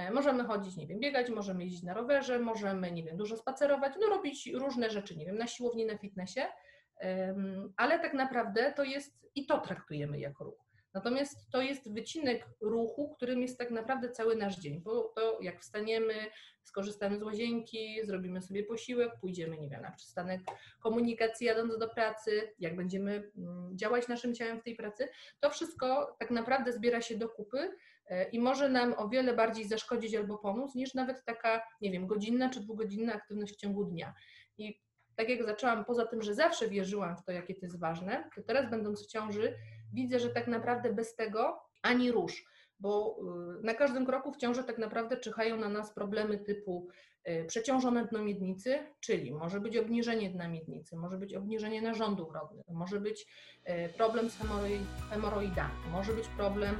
E, możemy chodzić, nie wiem, biegać, możemy jeździć na rowerze, możemy, nie wiem, dużo spacerować, no robić różne rzeczy, nie wiem, na siłowni, na fitnessie, ale tak naprawdę to jest i to traktujemy jako ruch. Natomiast to jest wycinek ruchu, którym jest tak naprawdę cały nasz dzień, bo to jak wstaniemy, skorzystamy z łazienki, zrobimy sobie posiłek, pójdziemy, nie wiem, na przystanek komunikacji jadąc do pracy, jak będziemy mm, działać naszym ciałem w tej pracy, to wszystko tak naprawdę zbiera się do kupy i może nam o wiele bardziej zaszkodzić albo pomóc, niż nawet taka, nie wiem, godzinna czy dwugodzinna aktywność w ciągu dnia. I tak jak zaczęłam, poza tym, że zawsze wierzyłam w to, jakie to jest ważne, to teraz będąc w ciąży, widzę, że tak naprawdę bez tego ani rusz, bo y, na każdym kroku w ciąży tak naprawdę czyhają na nas problemy typu y, przeciążone dno miednicy, czyli może być obniżenie dna miednicy, może być obniżenie narządów rodnych, może być y, problem z hemoroidami, może być problem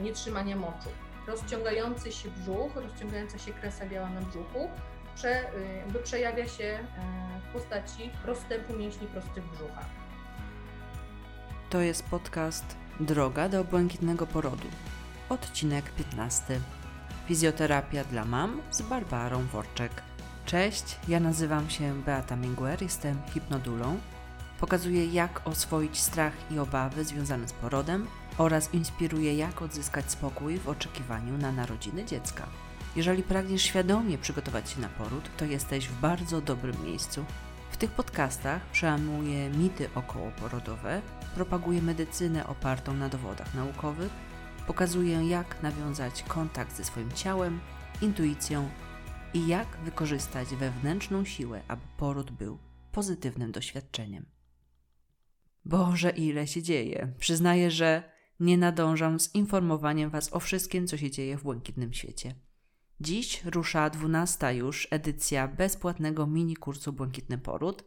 nietrzymania moczu, rozciągający się brzuch, rozciągająca się kresa biała na brzuchu, prze, jakby przejawia się w postaci rozstępu mięśni prostych brzucha. To jest podcast Droga do błękitnego porodu. Odcinek 15. Fizjoterapia dla mam z Barbarą Worczek. Cześć, ja nazywam się Beata Minguer, jestem hipnodulą. Pokazuję jak oswoić strach i obawy związane z porodem oraz inspiruję jak odzyskać spokój w oczekiwaniu na narodziny dziecka. Jeżeli pragniesz świadomie przygotować się na poród, to jesteś w bardzo dobrym miejscu. W tych podcastach przełamuję mity okołoporodowe, propaguję medycynę opartą na dowodach naukowych, pokazuję jak nawiązać kontakt ze swoim ciałem, intuicją i jak wykorzystać wewnętrzną siłę, aby poród był pozytywnym doświadczeniem. Boże, ile się dzieje! Przyznaję, że nie nadążam z informowaniem Was o wszystkim, co się dzieje w błękitnym świecie. Dziś rusza dwunasta już edycja bezpłatnego mini kursu Błękitny Poród.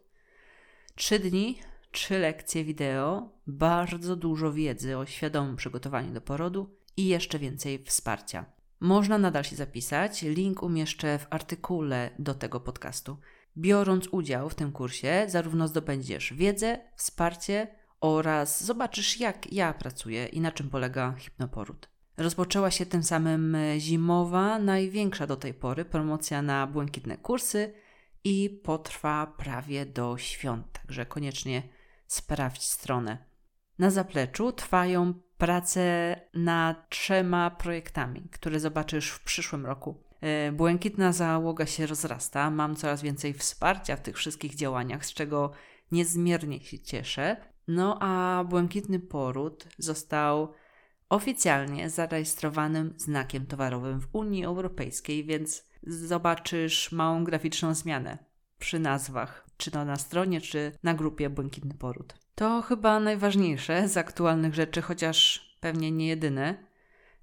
Trzy dni, trzy lekcje wideo, bardzo dużo wiedzy o świadomym przygotowaniu do porodu i jeszcze więcej wsparcia. Można nadal się zapisać, link umieszczę w artykule do tego podcastu. Biorąc udział w tym kursie, zarówno zdobędziesz wiedzę, wsparcie oraz zobaczysz, jak ja pracuję i na czym polega hipnoporód. Rozpoczęła się tym samym zimowa, największa do tej pory promocja na błękitne kursy i potrwa prawie do świąt, także koniecznie sprawdź stronę. Na zapleczu trwają prace nad trzema projektami, które zobaczysz w przyszłym roku. E, błękitna załoga się rozrasta, mam coraz więcej wsparcia w tych wszystkich działaniach, z czego niezmiernie się cieszę. No a błękitny poród został oficjalnie zarejestrowanym znakiem towarowym w Unii Europejskiej, więc zobaczysz małą graficzną zmianę przy nazwach, czy to na stronie, czy na grupie Błękitny Poród. To chyba najważniejsze z aktualnych rzeczy, chociaż pewnie nie jedyne.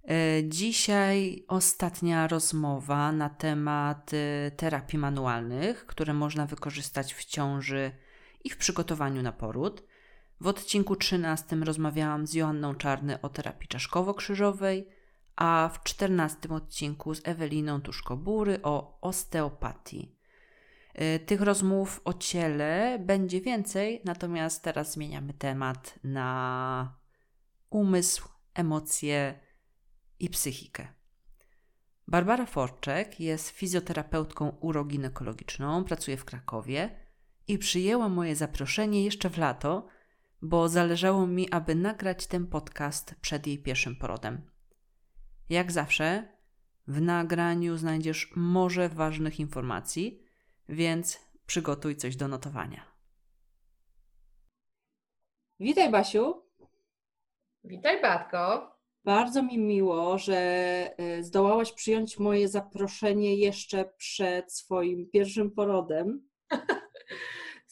E, dzisiaj ostatnia rozmowa na temat e, terapii manualnych, które można wykorzystać w ciąży i w przygotowaniu na poród. W odcinku 13 rozmawiałam z Joanną Czarny o terapii czaszkowo-krzyżowej, a w 14 odcinku z Eweliną Tuszkobury o osteopatii. Y, tych rozmów o ciele będzie więcej, natomiast teraz zmieniamy temat na umysł, emocje i psychikę. Barbara Forczek jest fizjoterapeutką uroginekologiczną, pracuje w Krakowie i przyjęła moje zaproszenie jeszcze w lato, bo zależało mi, aby nagrać ten podcast przed jej pierwszym porodem. Jak zawsze, w nagraniu znajdziesz morze ważnych informacji, więc przygotuj coś do notowania. Witaj, Basiu. Witaj, Batko. Bardzo mi miło, że e, zdołałaś przyjąć moje zaproszenie jeszcze przed swoim pierwszym porodem.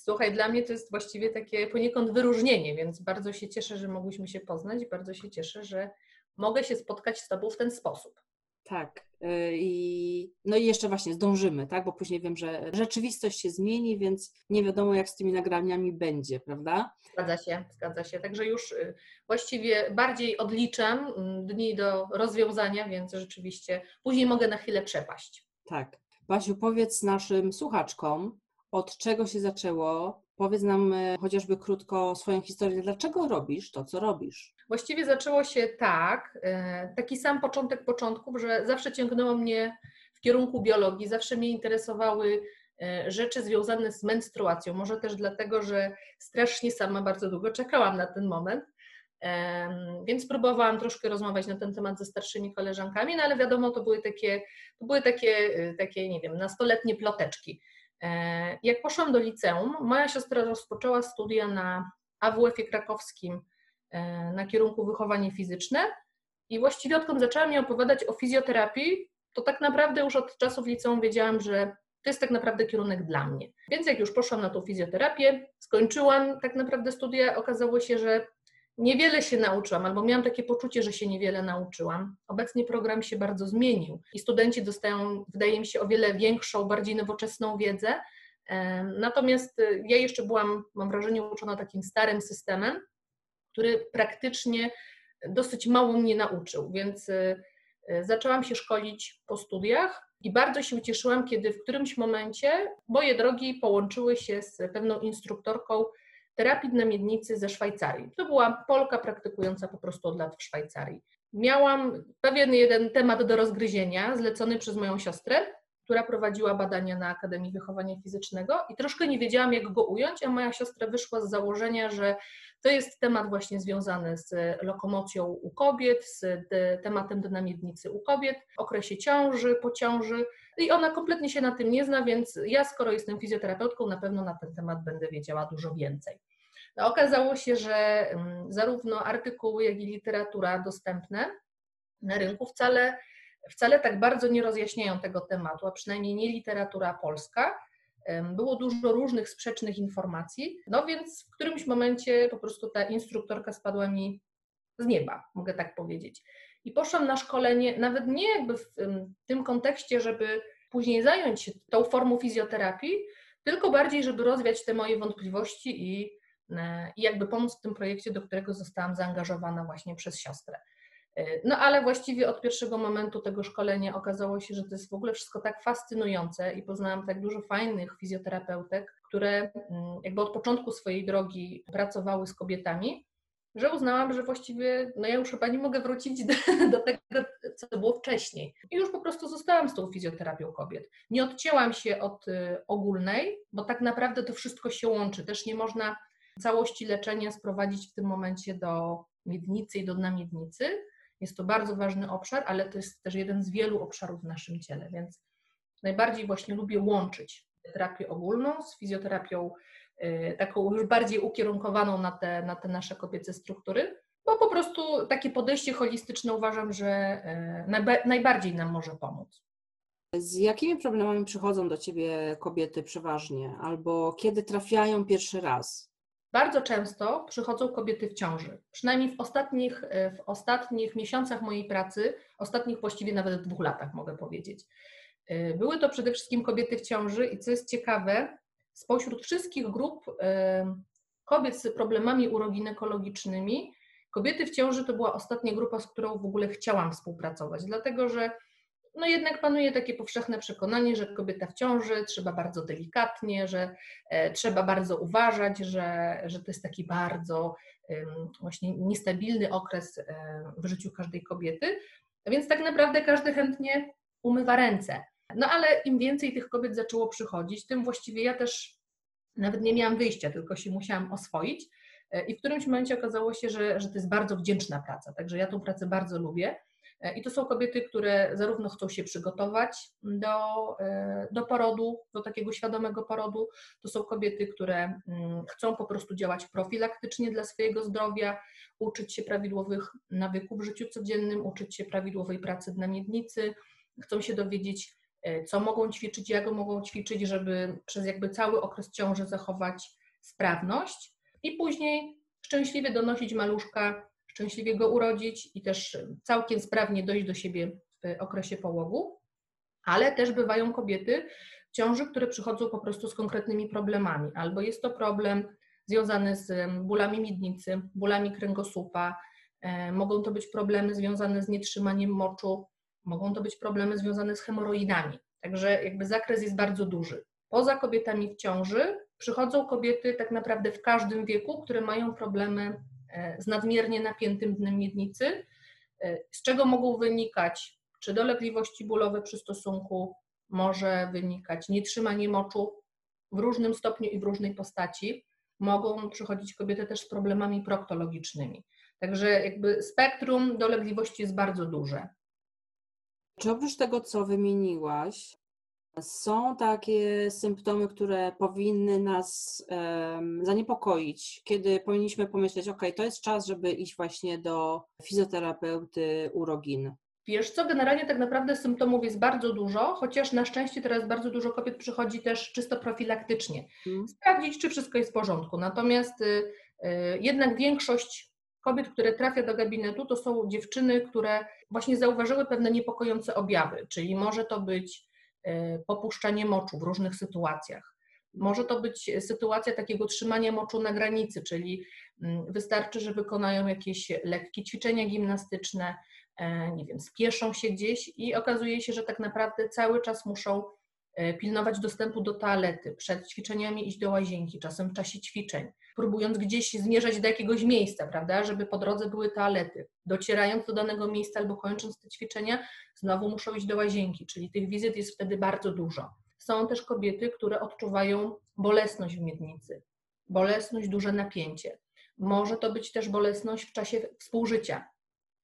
Słuchaj, dla mnie to jest właściwie takie poniekąd wyróżnienie, więc bardzo się cieszę, że mogłyśmy się poznać. Bardzo się cieszę, że mogę się spotkać z Tobą w ten sposób. Tak. Y, I, no i jeszcze właśnie zdążymy, tak? Bo później wiem, że rzeczywistość się zmieni, więc nie wiadomo, jak z tymi nagraniami będzie, prawda? Zgadza się, zgadza się. Także już y, właściwie bardziej odliczam mm, dni do rozwiązania, więc rzeczywiście później mogę na chwilę przepaść. Tak. Basiu, powiedz naszym słuchaczkom, od czego się zaczęło Powiedz nam e, chociażby krótko swoją historię, dlaczego robisz to, co robisz? Właściwie zaczęło się tak, e, taki sam początek początków, że zawsze ciągnęło mnie w kierunku biologii, zawsze mnie interesowały e, rzeczy związane z menstruacją. Może też dlatego, że strasznie sama bardzo długo czekałam na ten moment. Więc próbowałam troszkę rozmawiać na ten temat ze starszymi koleżankami, no ale wiadomo, to były takie, to były takie, takie nie wiem, nastoletnie ploteczki. E, jak poszłam do liceum, moja siostra rozpoczęła studia na AWF-ie krakowskim e, na kierunku wychowanie fizyczne i właściwie odkąd zaczęła mi opowiadać o fizjoterapii, to tak naprawdę już od czasów liceum wiedziałam, że to jest tak naprawdę kierunek dla mnie. Więc jak już poszłam na tą fizjoterapię, skończyłam tak naprawdę studia, okazało się, że niewiele się nauczyłam, albo miałam takie poczucie, że się niewiele nauczyłam. Obecnie program się bardzo zmienił i studenci dostają, wydaje mi się, o wiele większą, bardziej nowoczesną wiedzę. Natomiast y, ja jeszcze byłam, mam wrażenie, uczona takim starym systemem, który praktycznie dosyć mało mnie nauczył, więc y, y, zaczęłam się szkolić po studiach i bardzo się ucieszyłam, kiedy w którymś momencie moje drogi połączyły się z pewną instruktorką terapii na miednicy ze Szwajcarii. To była Polka praktykująca po prostu od lat w Szwajcarii. Miałam pewien jeden temat do rozgryzienia, zlecony przez moją siostrę, która prowadziła badania na Akademii Wychowania Fizycznego i troszkę nie wiedziałam, jak go ująć, a moja siostra wyszła z założenia, że to jest temat właśnie związany z lokomocją u kobiet, z tematem dynamiednicy u kobiet, okresie ciąży, po ciąży i ona kompletnie się na tym nie zna, więc ja, skoro jestem fizjoterapeutką, na pewno na ten temat będę wiedziała dużo więcej. No, okazało się, że mm, zarówno artykuły, jak i literatura dostępne na rynku wcale, wcale tak bardzo nie rozjaśniają tego tematu, a przynajmniej nie literatura polska. Było dużo różnych sprzecznych informacji, no więc w którymś momencie po prostu ta instruktorka spadła mi z nieba, mogę tak powiedzieć. I poszłam na szkolenie, nawet nie jakby w tym kontekście, żeby później zająć się tą formą fizjoterapii, tylko bardziej, żeby rozwiać te moje wątpliwości i, e, i jakby pomóc w tym projekcie, do którego zostałam zaangażowana właśnie przez siostrę. E, no ale właściwie od pierwszego momentu tego szkolenia okazało się, że to jest w ogóle wszystko tak fascynujące i poznałam tak dużo fajnych fizjoterapeutek, które mm, jakby od początku swojej drogi pracowały z kobietami, że uznałam, że właściwie no ja już chyba nie mogę wrócić do, do, tego, co było wcześniej. I już po prostu zostałam z tą fizjoterapią kobiet. Nie odcięłam się od y, ogólnej, bo tak naprawdę to wszystko się łączy. Też nie można całości leczenia sprowadzić w tym momencie do miednicy i do namiednicy. Jest to bardzo ważny obszar, ale to jest też jeden z wielu obszarów w naszym ciele, więc najbardziej właśnie lubię łączyć terapię ogólną z fizjoterapią taką już bardziej ukierunkowaną na te, na te nasze kobiece struktury, bo po prostu takie podejście holistyczne uważam, że y, najbardziej nam może pomóc. Z jakimi problemami przychodzą do Ciebie kobiety przeważnie, albo kiedy trafiają pierwszy raz? Bardzo często przychodzą kobiety w ciąży. Przynajmniej w ostatnich, y, w ostatnich miesiącach mojej pracy, ostatnich właściwie nawet dwóch latach mogę powiedzieć. Były to przede wszystkim kobiety w ciąży i co jest ciekawe, spośród wszystkich grup kobiet z problemami uroginekologicznymi, kobiety w ciąży to była ostatnia grupa, z którą w ogóle chciałam współpracować, dlatego że no jednak panuje takie powszechne przekonanie, że kobieta w ciąży trzeba bardzo delikatnie, że e, trzeba bardzo uważać, że, że to jest taki bardzo właśnie niestabilny okres e, w życiu każdej kobiety. Więc tak naprawdę każdy chętnie umywa ręce. No ale im więcej tych kobiet zaczęło przychodzić, tym właściwie ja też nawet nie miałam wyjścia, tylko się musiałam oswoić. E, I w którymś momencie okazało się, że, że to jest bardzo wdzięczna praca, także ja tą pracę bardzo lubię. E, I to są kobiety, które zarówno chcą się przygotować do, e, do porodu, do takiego świadomego porodu, to są kobiety, które mm, chcą po prostu działać profilaktycznie dla swojego zdrowia, uczyć się prawidłowych nawyków w życiu codziennym, uczyć się prawidłowej pracy na miednicy, chcą się dowiedzieć, co mogą ćwiczyć, jak mogą ćwiczyć, żeby przez jakby cały okres ciąży zachować sprawność i później szczęśliwie donosić maluszka, szczęśliwie go urodzić i też całkiem sprawnie dojść do siebie w okresie połogu. Ale też bywają kobiety w ciąży, które przychodzą po prostu z konkretnymi problemami. Albo jest to problem związany z bólami miednicy, bólami kręgosłupa, e, mogą to być problemy związane z nietrzymaniem moczu, mogą to być problemy związane z hemoroidami. Także jakby zakres jest bardzo duży. Poza kobietami w ciąży przychodzą kobiety tak naprawdę w każdym wieku, które mają problemy z nadmiernie napiętym dnem miednicy, z czego mogą wynikać czy dolegliwości bólowe przy stosunku, może wynikać nietrzymanie moczu w różnym stopniu i w różnej postaci. Mogą przychodzić kobiety też z problemami proktologicznymi. Także jakby spektrum dolegliwości jest bardzo duże. Czy oprócz tego, co wymieniłaś, są takie symptomy, które powinny nas um, zaniepokoić, kiedy powinniśmy pomyśleć, ok, to jest czas, żeby iść właśnie do fizjoterapeuty urogin? Wiesz co, generalnie tak naprawdę symptomów jest bardzo dużo, chociaż na szczęście teraz bardzo dużo kobiet przychodzi też czysto profilaktycznie. Hmm. Sprawdzić, czy wszystko jest w porządku. Natomiast y, y, jednak większość kobiet, które trafia do gabinetu, to są dziewczyny, które właśnie zauważyły pewne niepokojące objawy, czyli może to być y, popuszczanie moczu w różnych sytuacjach. Może to być sytuacja takiego trzymania moczu na granicy, czyli mm, wystarczy, że wykonają jakieś lekkie ćwiczenia gimnastyczne, E, nie wiem, spieszą się gdzieś i okazuje się, że tak naprawdę cały czas muszą e, pilnować dostępu do toalety, przed ćwiczeniami iść do łazienki, czasem w czasie ćwiczeń, próbując gdzieś zmierzać do jakiegoś miejsca, prawda, żeby po drodze były toalety. Docierając do danego miejsca albo kończąc te ćwiczenia, znowu muszą iść do łazienki, czyli tych wizyt jest wtedy bardzo dużo. Są też kobiety, które odczuwają bolesność w miednicy, bolesność, duże napięcie. Może to być też bolesność w czasie współżycia,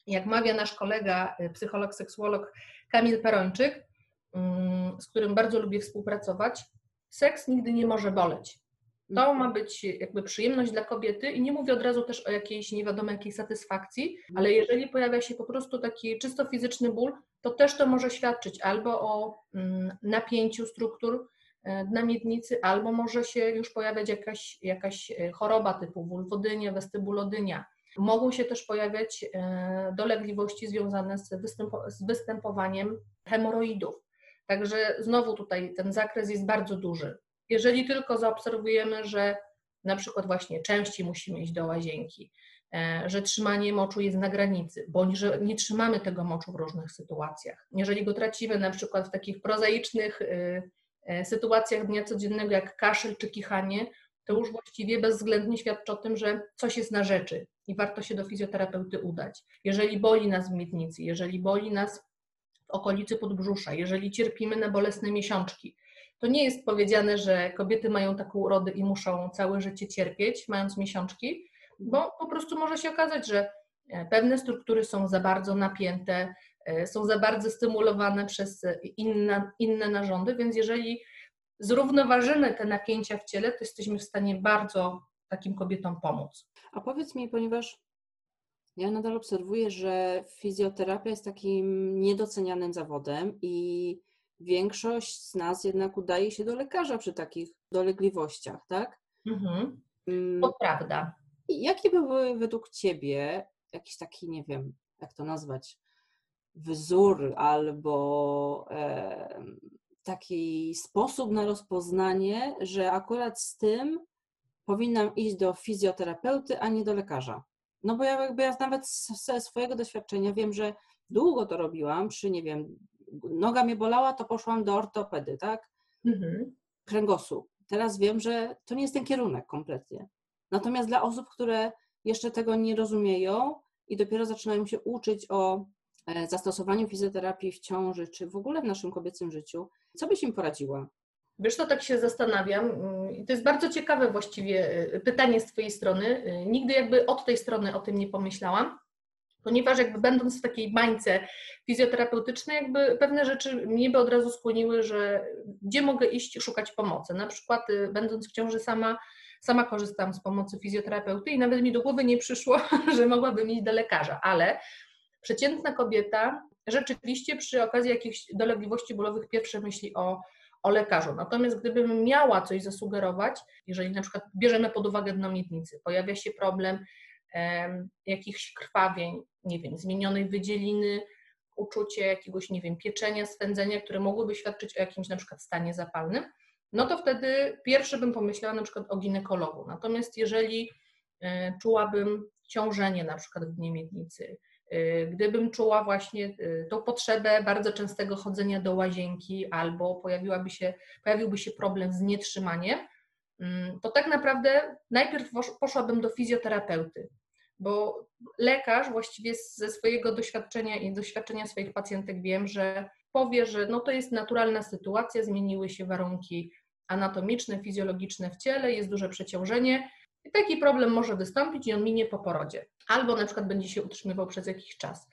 jak mawia nasz kolega, y, psycholog, seksuolog Kamil Perończyk, z którym bardzo lubię współpracować, seks nigdy nie może boleć. To mhm. ma być jakby przyjemność dla kobiety i nie mówię od razu też o jakiejś nie wiadomo jakiej satysfakcji, ale jeżeli pojawia się po prostu taki czysto fizyczny ból, to też to może świadczyć albo o mm, napięciu struktur e, dna miednicy, albo może się już pojawiać jakaś, jakaś e, choroba typu wulwodynia, westybulodynia, Mogą się też pojawiać e, dolegliwości związane z, występo, z występowaniem hemoroidów. Także znowu tutaj ten zakres jest bardzo duży. Jeżeli tylko zaobserwujemy, że na przykład właśnie częściej musimy iść do łazienki, e, że trzymanie moczu jest na granicy, bądź że nie trzymamy tego moczu w różnych sytuacjach. Jeżeli go tracimy na przykład w takich prozaicznych e, sytuacjach dnia codziennego, jak kaszel czy kichanie, to już właściwie bezwzględnie świadczy o tym, że coś jest na rzeczy i warto się do fizjoterapeuty udać. Jeżeli boli nas w miednicy, jeżeli boli nas w okolicy podbrzusza, jeżeli cierpimy na bolesne miesiączki, to nie jest powiedziane, że kobiety mają taką urodę i muszą całe życie cierpieć, mając miesiączki, bo po prostu może się okazać, że e, pewne struktury są za bardzo napięte, e, są za bardzo stymulowane przez inne, inne narządy, więc jeżeli zrównoważymy te napięcia w ciele, to jesteśmy w stanie bardzo takim kobietom pomóc. A powiedz mi, ponieważ ja nadal obserwuję, że fizjoterapia jest takim niedocenianym zawodem i większość z nas jednak udaje się do lekarza przy takich dolegliwościach, tak? Mhm. Mm. To prawda. I jakie były według Ciebie jakiś taki, nie wiem, jak to nazwać, wzór albo e, taki sposób na rozpoznanie, że akurat z tym powinnam iść do fizjoterapeuty, a nie do lekarza. No bo ja jakby ja nawet ze swojego doświadczenia wiem, że długo to robiłam, przy nie wiem, noga mnie bolała, to poszłam do ortopedy, tak? Mhm. Kręgosłup. Teraz wiem, że to nie jest ten kierunek kompletnie. Natomiast dla osób, które jeszcze tego nie rozumieją i dopiero zaczynają się uczyć o e, zastosowaniu fizjoterapii w ciąży, czy w ogóle w naszym kobiecym życiu, co byś im poradziła? Wiesz, to tak się zastanawiam mm, to jest bardzo ciekawe właściwie y, pytanie z Twojej strony. Y, nigdy jakby od tej strony o tym nie pomyślałam, ponieważ jakby będąc w takiej bańce fizjoterapeutycznej, jakby pewne rzeczy mnie by od razu skłoniły, że gdzie mogę iść szukać pomocy. Na przykład y, będąc w ciąży sama, sama korzystam z pomocy fizjoterapeuty i nawet mi do głowy nie przyszło, że mogłabym iść do lekarza, ale przeciętna kobieta rzeczywiście przy okazji jakichś dolegliwości bólowych pierwsze myśli o o lekarzu. Natomiast gdybym miała coś zasugerować, jeżeli na przykład bierzemy pod uwagę dno miednicy, pojawia się problem e, jakichś krwawień, nie wiem, zmienionej wydzieliny, uczucie jakiegoś, nie wiem, pieczenia, swędzenia, które mogłyby świadczyć o jakimś na przykład stanie zapalnym, no to wtedy pierwsze bym pomyślała na przykład o ginekologu. Natomiast jeżeli e, czułabym ciążenie na przykład w dnie miednicy, gdybym czuła właśnie y, tą potrzebę bardzo częstego chodzenia do łazienki albo pojawiłaby się, pojawiłby się problem z nietrzymaniem, mm, to tak naprawdę najpierw poszłabym do fizjoterapeuty, bo lekarz właściwie ze swojego doświadczenia i doświadczenia swoich pacjentek wiem, że powie, że no to jest naturalna sytuacja, zmieniły się warunki anatomiczne, fizjologiczne w ciele, jest duże przeciążenie i taki problem może wystąpić i on minie po porodzie. Albo na przykład będzie się utrzymywał przez jakiś czas.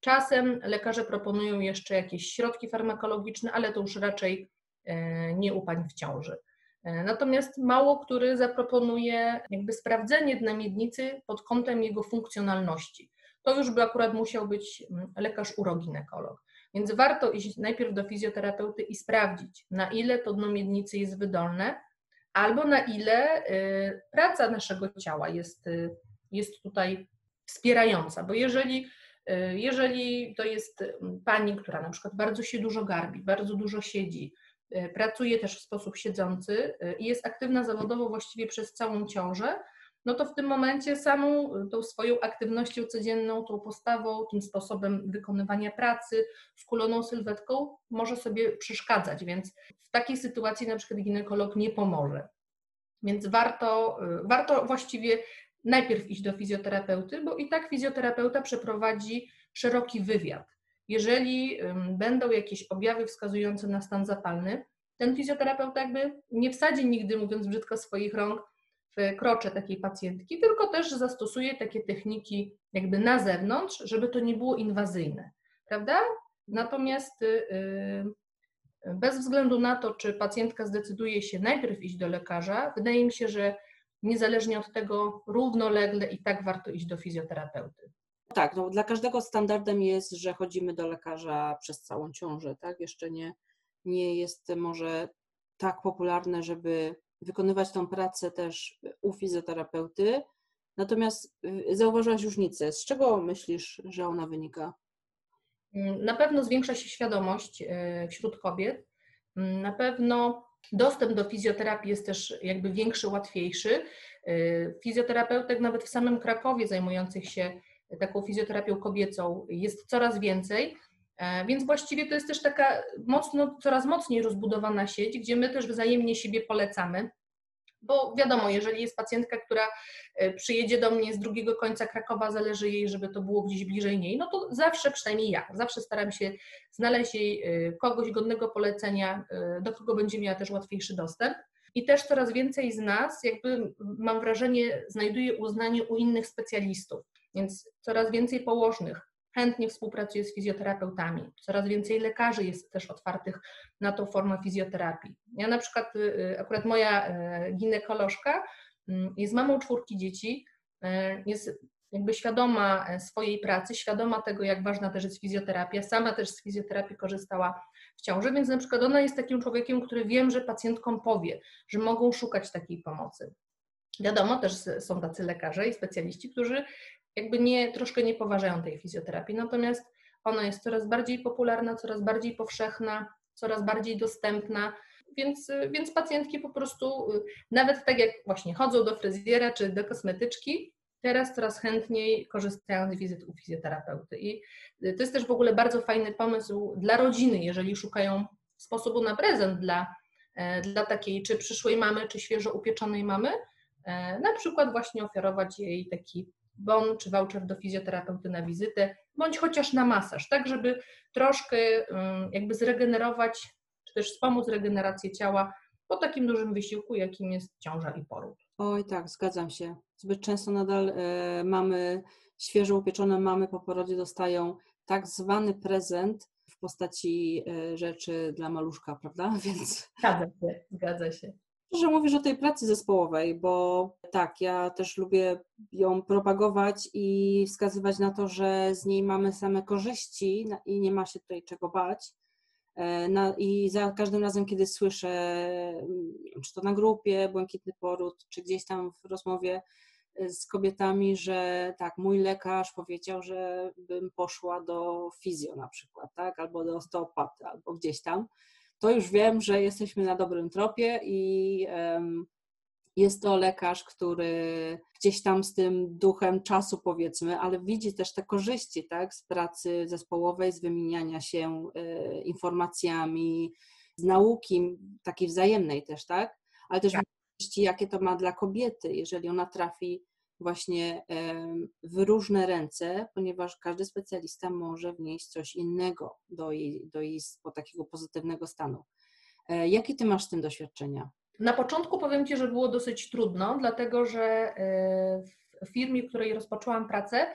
Czasem lekarze proponują jeszcze jakieś środki farmakologiczne, ale to już raczej e, nie u pań w ciąży. E, natomiast mało który zaproponuje jakby sprawdzenie dna miednicy pod kątem jego funkcjonalności. To już by akurat musiał być mm, lekarz uroginekolog. Więc warto iść najpierw do fizjoterapeuty i sprawdzić, na ile to dno miednicy jest wydolne, albo na ile y, praca naszego ciała jest, y, jest tutaj wspierająca. Bo jeżeli, y, jeżeli to jest pani, która na przykład bardzo się dużo garbi, bardzo dużo siedzi, pracuje też w sposób siedzący i jest aktywna zawodowo właściwie przez całą ciążę, no to w tym momencie samą tą swoją aktywnością codzienną, tą postawą, tym sposobem wykonywania pracy, skuloną sylwetką może sobie przeszkadzać, więc w takiej sytuacji na przykład ginekolog nie pomoże. Więc warto, warto właściwie najpierw iść do fizjoterapeuty, bo i tak fizjoterapeuta przeprowadzi szeroki wywiad. Jeżeli będą jakieś objawy wskazujące na stan zapalny, ten fizjoterapeuta jakby nie wsadzi nigdy, mówiąc brzydko, swoich rąk krocze takiej pacjentki, tylko też zastosuje takie techniki jakby na zewnątrz, żeby to nie było inwazyjne, prawda? Natomiast y, y, bez względu na to, czy pacjentka zdecyduje się najpierw iść do lekarza, wydaje mi się, że niezależnie od tego równolegle i tak warto iść do fizjoterapeuty. Tak, no dla każdego standardem jest, że chodzimy do lekarza przez całą ciążę, tak? Jeszcze nie, nie jest może tak popularne, żeby wykonywać tą pracę też u fizjoterapeuty. Natomiast y, zauważyłaś różnicę. Z czego myślisz, że ona wynika? Na pewno zwiększa się świadomość y, wśród kobiet. Na pewno dostęp do fizjoterapii jest też jakby większy, łatwiejszy. Y, fizjoterapeutek nawet w samym Krakowie zajmujących się taką fizjoterapią kobiecą jest coraz więcej. E, więc właściwie to jest też taka mocno, coraz mocniej rozbudowana sieć, gdzie my też wzajemnie siebie polecamy. Bo wiadomo, jeżeli jest pacjentka, która e, przyjedzie do mnie z drugiego końca Krakowa, zależy jej, żeby to było gdzieś bliżej niej, no to zawsze, przynajmniej ja, zawsze staram się znaleźć jej e, kogoś godnego polecenia, do kogo będzie miała też łatwiejszy dostęp. I też coraz więcej z nas, jakby mam wrażenie, znajduje uznanie u innych specjalistów. Więc coraz więcej położnych chętnie współpracuje z fizjoterapeutami. Coraz więcej lekarzy jest też otwartych na tą formę fizjoterapii. Ja na przykład, y, y, akurat moja y, ginekolożka jest mamą czwórki dzieci, jest jakby świadoma e, swojej pracy, świadoma tego, jak ważna też jest fizjoterapia. Sama też z fizjoterapii korzystała w ciąży, więc na przykład ona jest takim człowiekiem, który wiem, że pacjentkom powie, że mogą szukać takiej pomocy. Wiadomo, też są tacy lekarze i specjaliści, którzy jakby nie, troszkę nie poważają tej fizjoterapii. Natomiast ona jest coraz bardziej popularna, coraz bardziej powszechna, coraz bardziej dostępna, więc, więc pacjentki po prostu, nawet tak jak właśnie chodzą do fryzjera czy do kosmetyczki, teraz coraz chętniej korzystają z wizyt u fizjoterapeuty. I to jest też w ogóle bardzo fajny pomysł dla rodziny, jeżeli szukają sposobu na prezent dla, dla takiej czy przyszłej mamy, czy świeżo upieczonej mamy, na przykład właśnie oferować jej taki bon czy voucher do fizjoterapeuty na wizytę, bądź chociaż na masaż, tak żeby troszkę jakby zregenerować, czy też wspomóc regenerację ciała po takim dużym wysiłku, jakim jest ciąża i poród. Oj tak, zgadzam się. Zbyt często nadal e, mamy, świeżo upieczone mamy po porodzie dostają tak zwany prezent w postaci e, rzeczy dla maluszka, prawda? Więc... Zgadza się, zgadza się że mówisz o tej pracy zespołowej, bo tak, ja też lubię ją propagować i wskazywać na to, że z niej mamy same korzyści i nie ma się tutaj czego bać. E, I za każdym razem, kiedy słyszę, czy to na grupie, błękitny poród, czy gdzieś tam w rozmowie e, z kobietami, że tak, mój lekarz powiedział, że bym poszła do fizjo na przykład, tak, albo do osteopaty, albo gdzieś tam to już wiem, że jesteśmy na dobrym tropie i jest to lekarz, który gdzieś tam z tym duchem czasu powiedzmy, ale widzi też te korzyści tak, z pracy zespołowej, z wymieniania się e, informacjami, z nauki takiej wzajemnej też, tak? Ale też tak. jakie to ma dla kobiety, jeżeli ona trafi właśnie w różne ręce, ponieważ każdy specjalista może wnieść coś innego do jej, do jej takiego pozytywnego stanu. E, jakie ty masz z tym doświadczenia? Na początku powiem Ci, że było dosyć trudno, dlatego że e, w firmie, w której rozpoczęłam pracę,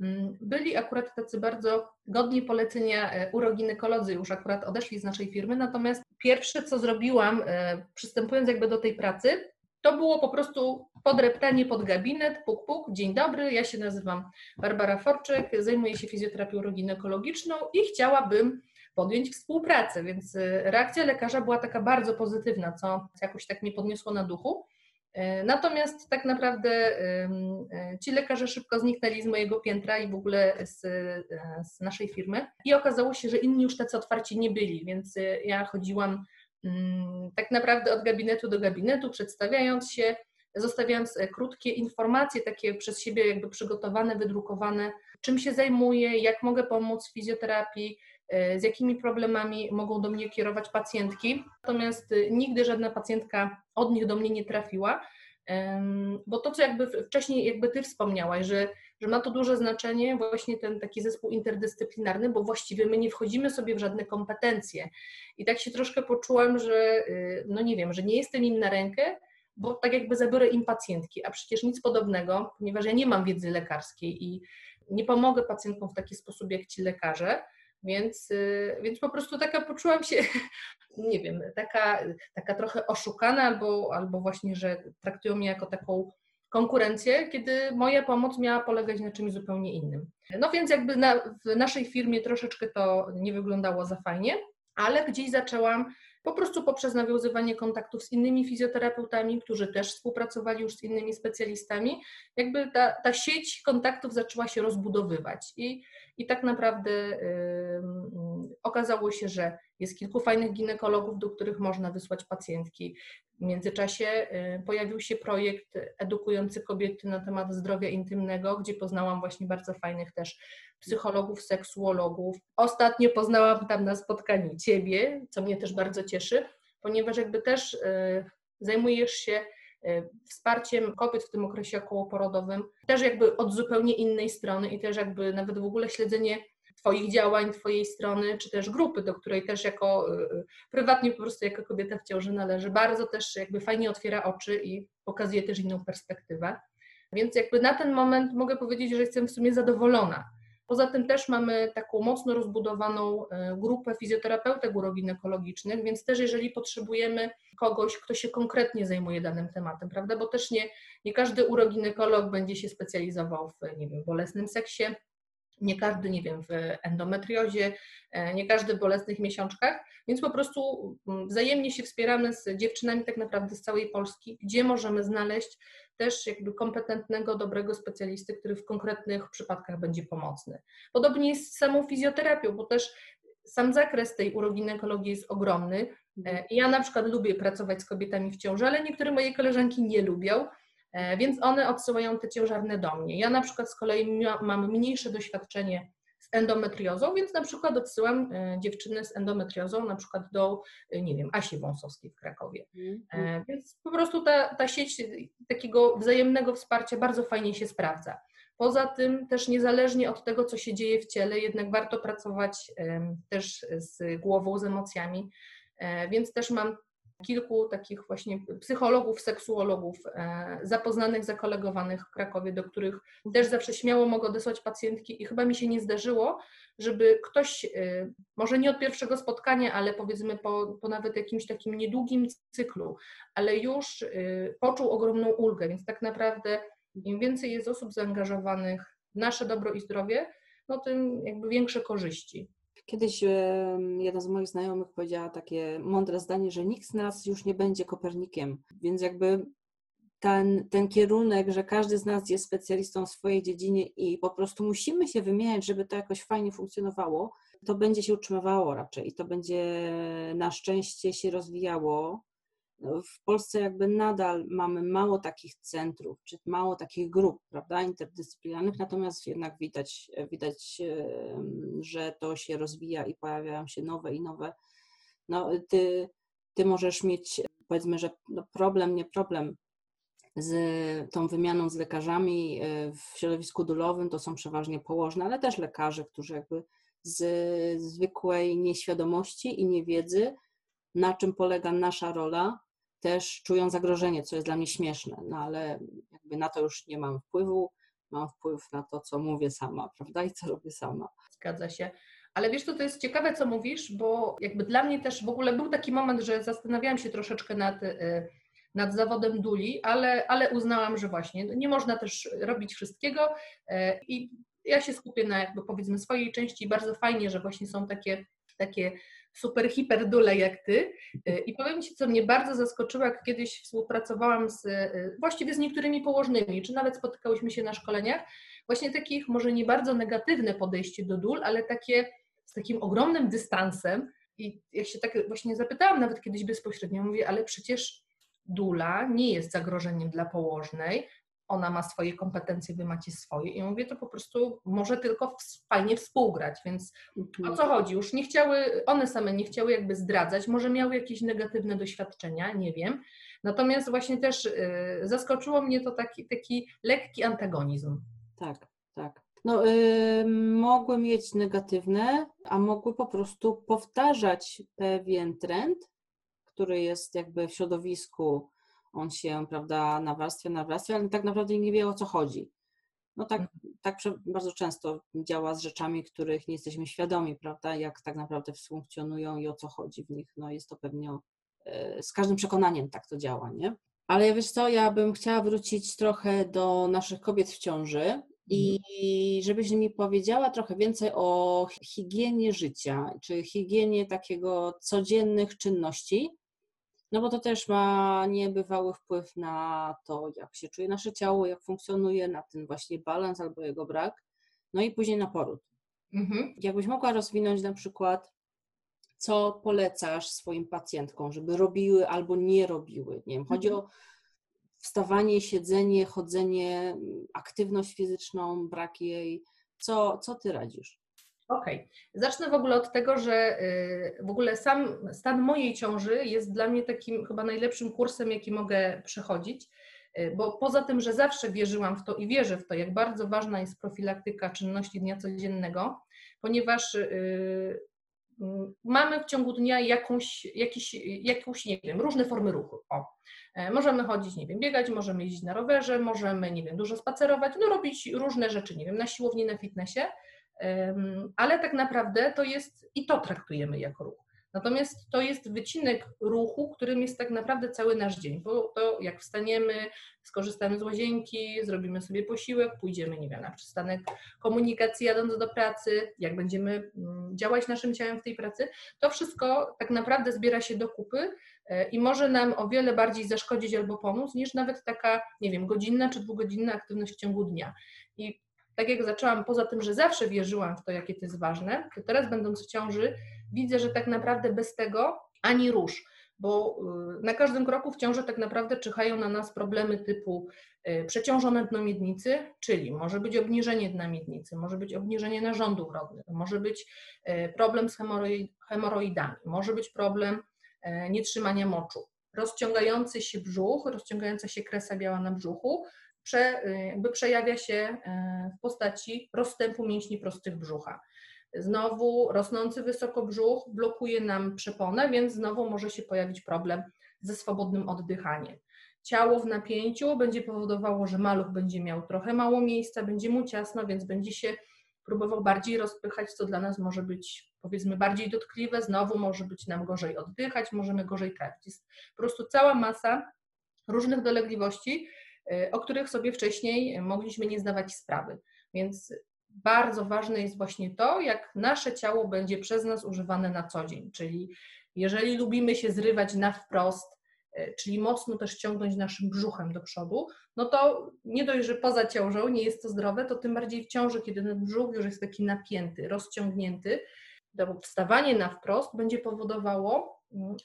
mm, byli akurat tacy bardzo godni polecenia e, uroginekolodzy, już akurat odeszli z naszej firmy, natomiast pierwsze, co zrobiłam, przystępując jakby do tej pracy, to było po prostu podreptanie pod gabinet, puk, puk, dzień dobry, ja się nazywam Barbara Forczyk, zajmuję się fizjoterapią uroginekologiczną i chciałabym podjąć współpracę, więc y, reakcja lekarza była taka bardzo pozytywna, co jakoś tak mnie podniosło na duchu. Y, natomiast tak naprawdę y, ci lekarze szybko zniknęli z mojego piętra i w ogóle z, z naszej firmy. I okazało się, że inni już tacy otwarci nie byli, więc ja chodziłam tak naprawdę od gabinetu do gabinetu, przedstawiając się, zostawiając e, krótkie informacje, takie przez siebie jakby przygotowane, wydrukowane, czym się zajmuję, jak mogę pomóc w fizjoterapii, E, z jakimi problemami mogą do mnie kierować pacjentki. Natomiast e, nigdy żadna pacjentka od nich do mnie nie trafiła, bo to, co jakby wcześniej jakby Ty wspomniałaś, że, że ma to duże znaczenie właśnie ten taki zespół interdyscyplinarny, bo właściwie my nie wchodzimy sobie w żadne kompetencje. I tak się troszkę poczułam, że e, no nie wiem, że nie jestem im na rękę, bo tak jakby zabiorę im pacjentki, a przecież nic podobnego, ponieważ ja nie mam wiedzy lekarskiej i nie pomogę pacjentkom w taki sposób jak ci lekarze, więc, y, więc po prostu taka poczułam się, nie wiem, taka, taka trochę oszukana, albo, albo właśnie, że traktują mnie jako taką konkurencję, kiedy moja pomoc miała polegać na czymś zupełnie innym. No więc jakby na, w naszej firmie troszeczkę to nie wyglądało za fajnie, ale gdzieś zaczęłam po prostu poprzez nawiązywanie kontaktów z innymi fizjoterapeutami, którzy też współpracowali już z innymi specjalistami, jakby ta, ta sieć kontaktów zaczęła się rozbudowywać i, i tak naprawdę yy, okazało się, że jest kilku fajnych ginekologów, do których można wysłać pacjentki. W międzyczasie y, pojawił się projekt edukujący kobiety na temat zdrowia intymnego, gdzie poznałam właśnie bardzo fajnych też psychologów, seksuologów. Ostatnio poznałam tam na spotkaniu Ciebie, co mnie też bardzo cieszy, ponieważ jakby też y, zajmujesz się y, wsparciem kobiet w tym okresie okołoporodowym, też jakby od zupełnie innej strony i też jakby nawet w ogóle śledzenie Twoich działań, Twojej strony, czy też grupy, do której też jako prywatnie po prostu jako kobieta w ciąży należy, bardzo też jakby fajnie otwiera oczy i pokazuje też inną perspektywę. Więc jakby na ten moment mogę powiedzieć, że jestem w sumie zadowolona. Poza tym też mamy taką mocno rozbudowaną e, grupę fizjoterapeutek uroginekologicznych, więc też jeżeli potrzebujemy kogoś, kto się konkretnie zajmuje danym tematem, prawda, bo też nie, nie każdy uroginekolog będzie się specjalizował w, nie wiem, bolesnym seksie, nie każdy, nie wiem, w endometriozie, e, nie każdy w bolesnych miesiączkach, więc po prostu mm, wzajemnie się wspieramy z dziewczynami tak naprawdę z całej Polski, gdzie możemy znaleźć też jakby kompetentnego, dobrego specjalisty, który w konkretnych przypadkach będzie pomocny. Podobnie jest z samą fizjoterapią, bo też sam zakres tej uroginekologii jest ogromny. E, mhm. Ja na przykład lubię pracować z kobietami w ciąży, ale niektóre moje koleżanki nie lubią, więc one odsyłają te ciężarne do mnie. Ja na przykład z kolei mam mniejsze doświadczenie z endometriozą, więc na przykład odsyłam e, dziewczyny z endometriozą na przykład do, e, nie wiem, Asi Wąsowskiej w Krakowie. Mm. Więc po prostu ta, ta sieć takiego wzajemnego wsparcia bardzo fajnie się sprawdza. Poza tym też niezależnie od tego, co się dzieje w ciele, jednak warto pracować też z głową, z emocjami, więc też mam kilku takich właśnie psychologów, seksuologów e, zapoznanych, zakolegowanych w Krakowie, do których też zawsze śmiało mogę odesłać pacjentki i chyba mi się nie zdarzyło, żeby ktoś, e, może nie od pierwszego spotkania, ale powiedzmy po, po nawet jakimś takim niedługim cyklu, ale już e, poczuł ogromną ulgę, więc tak naprawdę im więcej jest osób zaangażowanych w nasze dobro i zdrowie, no tym jakby większe korzyści. Kiedyś jedna z moich znajomych powiedziała takie mądre zdanie, że nikt z nas już nie będzie Kopernikiem, więc jakby ten, ten kierunek, że każdy z nas jest specjalistą w swojej dziedzinie i po prostu musimy się wymieniać, żeby to jakoś fajnie funkcjonowało, to będzie się utrzymywało raczej i to będzie na szczęście się rozwijało w Polsce jakby nadal mamy mało takich centrów, czy mało takich grup, prawda, interdyscyplinarnych, natomiast jednak widać, widać, że to się rozwija i pojawiają się nowe i nowe. No, ty ty możesz mieć, powiedzmy, że no problem, nie problem z tą wymianą z lekarzami e, w środowisku dulowym, to są przeważnie położne, ale też lekarze, którzy jakby z zwykłej nieświadomości i niewiedzy, na czym polega nasza rola, też czują zagrożenie, co jest dla mnie śmieszne, no ale jakby na to już nie mam wpływu, mam wpływ na to, co mówię sama, prawda, i co robię sama. Zgadza się. Ale wiesz, to, to jest ciekawe, co mówisz, bo jakby dla mnie też w ogóle był taki moment, że zastanawiałam się troszeczkę nad, y, nad zawodem duli, ale, ale uznałam, że właśnie nie można też robić wszystkiego y, i ja się skupię na jakby powiedzmy swojej części. Bardzo fajnie, że właśnie są takie, takie super hiper dule jak ty. Y, I powiem Ci, co mnie bardzo zaskoczyło, jak kiedyś współpracowałam z, właściwie z niektórymi położnymi, czy nawet spotykałyśmy się na szkoleniach, właśnie takich może nie bardzo negatywne podejście do dól, ale takie z takim ogromnym dystansem. I ja się tak właśnie zapytałam nawet kiedyś bezpośrednio, mówię, ale przecież dula nie jest zagrożeniem dla położnej, ona ma swoje kompetencje, wy macie swoje. I mówię, to po prostu może tylko fajnie współgrać, więc o co chodzi? Już nie chciały, one same nie chciały jakby zdradzać, może miały jakieś negatywne doświadczenia, nie wiem. Natomiast właśnie też y, zaskoczyło mnie to taki, taki lekki antagonizm. Tak, tak no, y, mogły mieć negatywne, a mogły po prostu powtarzać pewien trend, który jest jakby w środowisku, on się, prawda, nawarstwia, nawarstwia, ale tak naprawdę nie wie o co chodzi. No tak, mhm. tak bardzo często działa z rzeczami, których nie jesteśmy świadomi, prawda, jak tak naprawdę funkcjonują i o co chodzi w nich. No jest to pewnie y, z każdym przekonaniem tak to działa, nie? Ale wiesz co, ja bym chciała wrócić trochę do naszych kobiet w ciąży i mhm. żebyś mi powiedziała trochę więcej o higienie życia, czy higienie takiego codziennych czynności, no bo to też ma niebywały wpływ na to, jak się czuje nasze ciało, jak funkcjonuje, na ten właśnie balans albo jego brak, no i później na poród. Mhm. Jakbyś mogła rozwinąć na przykład, co polecasz swoim pacjentkom, żeby robiły albo nie robiły. Nie wiem, chodzi mhm. o wstawanie, siedzenie, chodzenie, aktywność fizyczną, brak jej. Co, co ty radzisz? Okej. Okay. Zacznę w ogóle od tego, że y, w ogóle sam stan mojej ciąży jest dla mnie takim chyba najlepszym kursem, jaki mogę przechodzić, y, bo poza tym, że zawsze wierzyłam w to i wierzę w to, jak bardzo ważna jest profilaktyka czynności dnia codziennego, ponieważ y, mamy w ciągu dnia jakąś, jakiś, jakąś, nie wiem, różne formy ruchu. O. E, możemy chodzić, nie wiem, biegać, możemy jeździć na rowerze, możemy, nie wiem, dużo spacerować, no robić różne rzeczy, nie wiem, na siłowni, na fitnessie, ale tak naprawdę to jest, i to traktujemy jako ruch. Natomiast to jest wycinek ruchu, którym jest tak naprawdę cały nasz dzień, bo to jak wstaniemy, skorzystamy z łazienki, zrobimy sobie posiłek, pójdziemy, nie wiem, na przystanek komunikacji jadąc do pracy, jak będziemy mm, działać naszym ciałem w tej pracy, to wszystko tak naprawdę zbiera się do kupy e, i może nam o wiele bardziej zaszkodzić albo pomóc, niż nawet taka, nie wiem, godzinna czy dwugodzinna aktywność w ciągu dnia. I tak jak zaczęłam, poza tym, że zawsze wierzyłam w to, jakie to jest ważne, to teraz będąc w ciąży, widzę, że tak naprawdę bez tego ani rusz, bo y, na każdym kroku w ciąży tak naprawdę czyhają na nas problemy typu y, przeciążone dno miednicy, czyli może być obniżenie dna miednicy, może być obniżenie narządów rodnych, może być y, problem z hemoroidami, może być problem nietrzymania moczu, rozciągający się brzuch, rozciągająca się kresa biała na brzuchu, prze, jakby przejawia się w postaci rozstępu mięśni prostych brzucha. Znowu rosnący wysoko brzuch blokuje nam przeponę, więc znowu może się pojawić problem ze swobodnym oddychaniem. Ciało w napięciu będzie powodowało, że maluch będzie miał trochę mało miejsca, będzie mu ciasno, więc będzie się próbował bardziej rozpychać, co dla nas może być powiedzmy bardziej dotkliwe, znowu może być nam gorzej oddychać, możemy gorzej trafić. Jest po prostu cała masa różnych dolegliwości, y, o których sobie wcześniej mogliśmy nie zdawać sprawy. Więc bardzo ważne jest właśnie to, jak nasze ciało będzie przez nas używane na co dzień. Czyli jeżeli lubimy się zrywać na wprost, e, czyli mocno też ciągnąć naszym brzuchem do przodu, no to nie dość, że poza ciążą nie jest to zdrowe, to tym bardziej w ciąży, kiedy ten brzuch już jest taki napięty, rozciągnięty, to wstawanie na wprost będzie powodowało,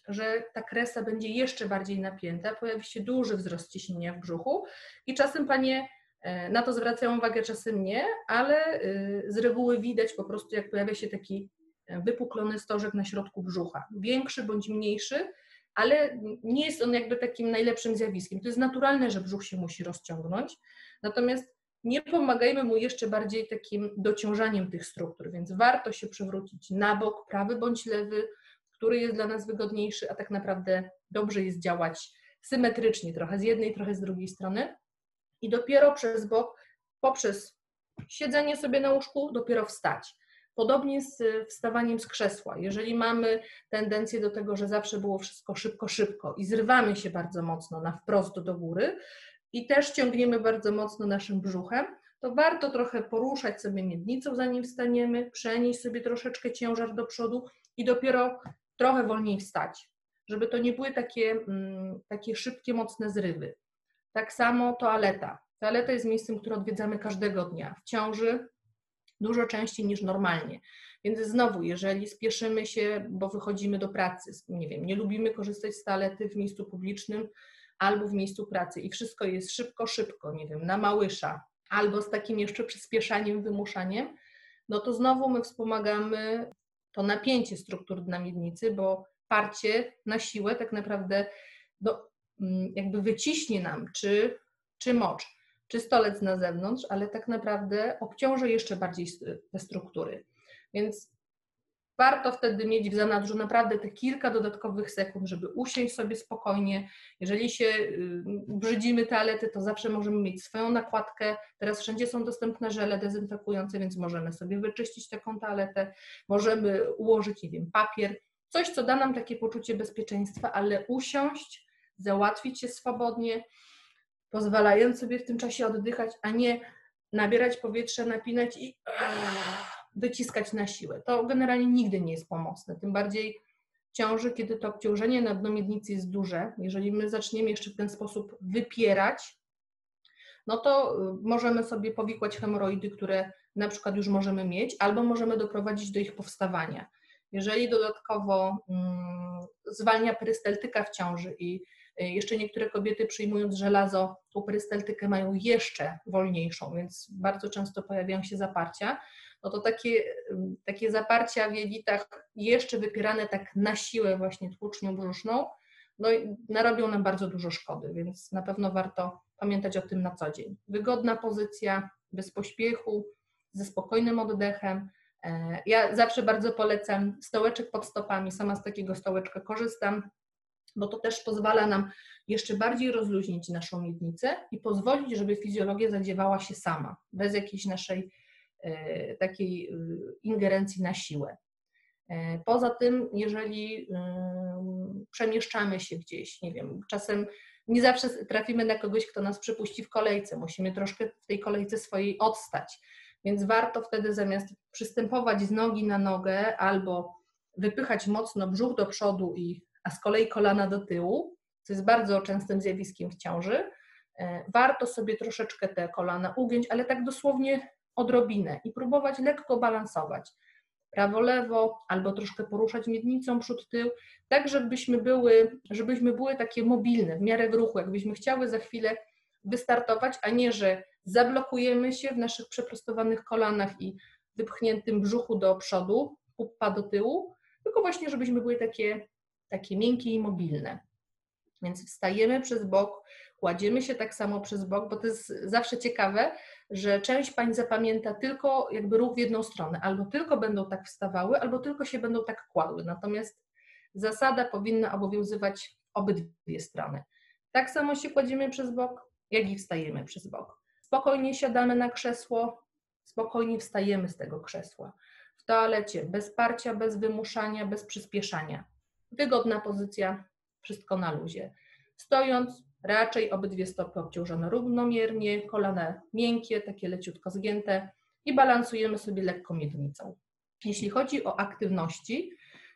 że ta kresa będzie jeszcze bardziej napięta, pojawi się duży wzrost ciśnienia w brzuchu i czasem panie E, na to zwracają uwagę czasem nie, ale y, z reguły widać po prostu, jak pojawia się taki e, wypuklony stożek na środku brzucha. Większy bądź mniejszy, ale nie jest on jakby takim najlepszym zjawiskiem. To jest naturalne, że brzuch się musi rozciągnąć, natomiast nie pomagajmy mu jeszcze bardziej takim dociążaniem tych struktur, więc warto się przewrócić na bok, prawy bądź lewy, który jest dla nas wygodniejszy, a tak naprawdę dobrze jest działać symetrycznie, trochę z jednej, trochę z drugiej strony. I dopiero przez bok, poprzez siedzenie sobie na łóżku, dopiero wstać. Podobnie z wstawaniem z krzesła. Jeżeli mamy tendencję do tego, że zawsze było wszystko szybko, szybko i zrywamy się bardzo mocno na wprost do góry i też ciągniemy bardzo mocno naszym brzuchem, to warto trochę poruszać sobie miednicą, zanim wstaniemy, przenieść sobie troszeczkę ciężar do przodu i dopiero trochę wolniej wstać, żeby to nie były takie, mm, takie szybkie, mocne zrywy. Tak samo toaleta. Toaleta jest miejscem, które odwiedzamy każdego dnia. W ciąży dużo częściej niż normalnie. Więc znowu, jeżeli spieszymy się, bo wychodzimy do pracy, nie wiem, nie lubimy korzystać z toalety w miejscu publicznym albo w miejscu pracy i wszystko jest szybko, szybko, nie wiem, na małysza, albo z takim jeszcze przyspieszaniem, wymuszaniem, no to znowu my wspomagamy to napięcie struktur na miednicy, bo parcie na siłę tak naprawdę no, mm, jakby wyciśnie nam czy, czy mocz, czy stolec na zewnątrz, ale tak naprawdę obciąży jeszcze bardziej te struktury. Więc warto wtedy mieć w zanadrzu naprawdę te kilka dodatkowych sekund, żeby usiąść sobie spokojnie. Jeżeli się y, brzydzimy toalety, to zawsze możemy mieć swoją nakładkę. Teraz wszędzie są dostępne żele dezynfekujące, więc możemy sobie wyczyścić taką toaletę, możemy ułożyć, nie wiem, papier, coś, co da nam takie poczucie bezpieczeństwa, ale usiąść, załatwić się swobodnie, pozwalając sobie w tym czasie oddychać, a nie nabierać powietrza, napinać i wyciskać na siłę. To generalnie nigdy nie jest pomocne, tym bardziej ciąży, kiedy to obciążenie na dno miednicy jest duże. Jeżeli my zaczniemy jeszcze w ten sposób wypierać, no to y, możemy sobie powikłać hemoroidy, które na przykład już możemy mieć, albo możemy doprowadzić do ich powstawania. Jeżeli dodatkowo mm, zwalnia perystaltyka w ciąży i y, jeszcze niektóre kobiety przyjmując żelazo, tą perystaltykę mają jeszcze wolniejszą, więc bardzo często pojawiają się zaparcia, no to takie, takie zaparcia w jelitach jeszcze wypierane tak na siłę właśnie tłucznią brzuszną, no narobią nam bardzo dużo szkody, więc na pewno warto pamiętać o tym na co dzień. Wygodna pozycja, bez pośpiechu, ze spokojnym oddechem. E, ja zawsze bardzo polecam stołeczek pod stopami, sama z takiego stołeczka korzystam, bo to też pozwala nam jeszcze bardziej rozluźnić naszą miednicę i pozwolić, żeby fizjologia zadziewała się sama, bez jakiejś naszej takiej e, ingerencji na siłę. E, poza tym, jeżeli przemieszczamy się gdzieś, nie wiem, czasem nie zawsze trafimy na kogoś, kto nas przypuści w kolejce, musimy troszkę w tej kolejce swojej odstać, więc warto wtedy zamiast przystępować z nogi na nogę albo wypychać mocno brzuch do przodu, i, a z kolei kolana do tyłu, co jest bardzo częstym zjawiskiem w ciąży, warto sobie troszeczkę te kolana ugiąć, ale tak dosłownie odrobinę i próbować lekko balansować. Prawo-lewo, albo troszkę poruszać miednicą przód-tył, tak żebyśmy były, żebyśmy były takie mobilne, w miarę w ruchu, jakbyśmy chciały za chwilę wystartować, a nie, że zablokujemy się w naszych przeprostowanych kolanach i wypchniętym brzuchu do przodu, pupa do tyłu, tylko właśnie, żebyśmy były takie, takie miękkie i mobilne. Więc wstajemy przez bok, kładziemy się tak samo przez bok, bo to jest zawsze ciekawe, że część pań zapamięta tylko jakby ruch w jedną stronę, albo tylko będą tak wstawały, albo tylko się będą tak kładły. Natomiast zasada powinna obowiązywać obydwie strony. Tak samo się kładziemy przez bok, jak i wstajemy przez bok. Spokojnie siadamy na krzesło, spokojnie wstajemy z tego krzesła. W toalecie bez parcia, bez wymuszania, bez przyspieszania. Wygodna pozycja, wszystko na luzie. Stojąc, raczej obydwie stopy obciążone równomiernie, kolana miękkie, takie leciutko zgięte i balansujemy sobie lekko miednicą. Jeśli chodzi o aktywności,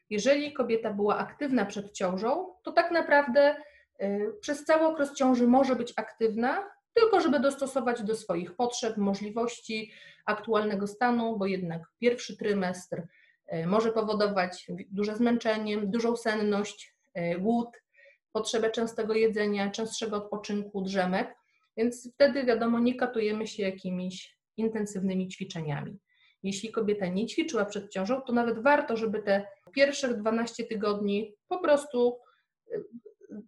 jeżeli kobieta była aktywna przed ciążą, to tak naprawdę y, przez cały okres ciąży może być aktywna, tylko żeby dostosować do swoich potrzeb, możliwości, aktualnego stanu, bo jednak pierwszy trymestr y, może powodować duże zmęczenie, dużą senność, y, głód, potrzebę częstego jedzenia, częstszego odpoczynku, drzemek, więc wtedy wiadomo, nie katujemy się jakimiś intensywnymi ćwiczeniami. Jeśli kobieta nie ćwiczyła przed ciążą, to nawet warto, żeby te pierwszych 12 tygodni po prostu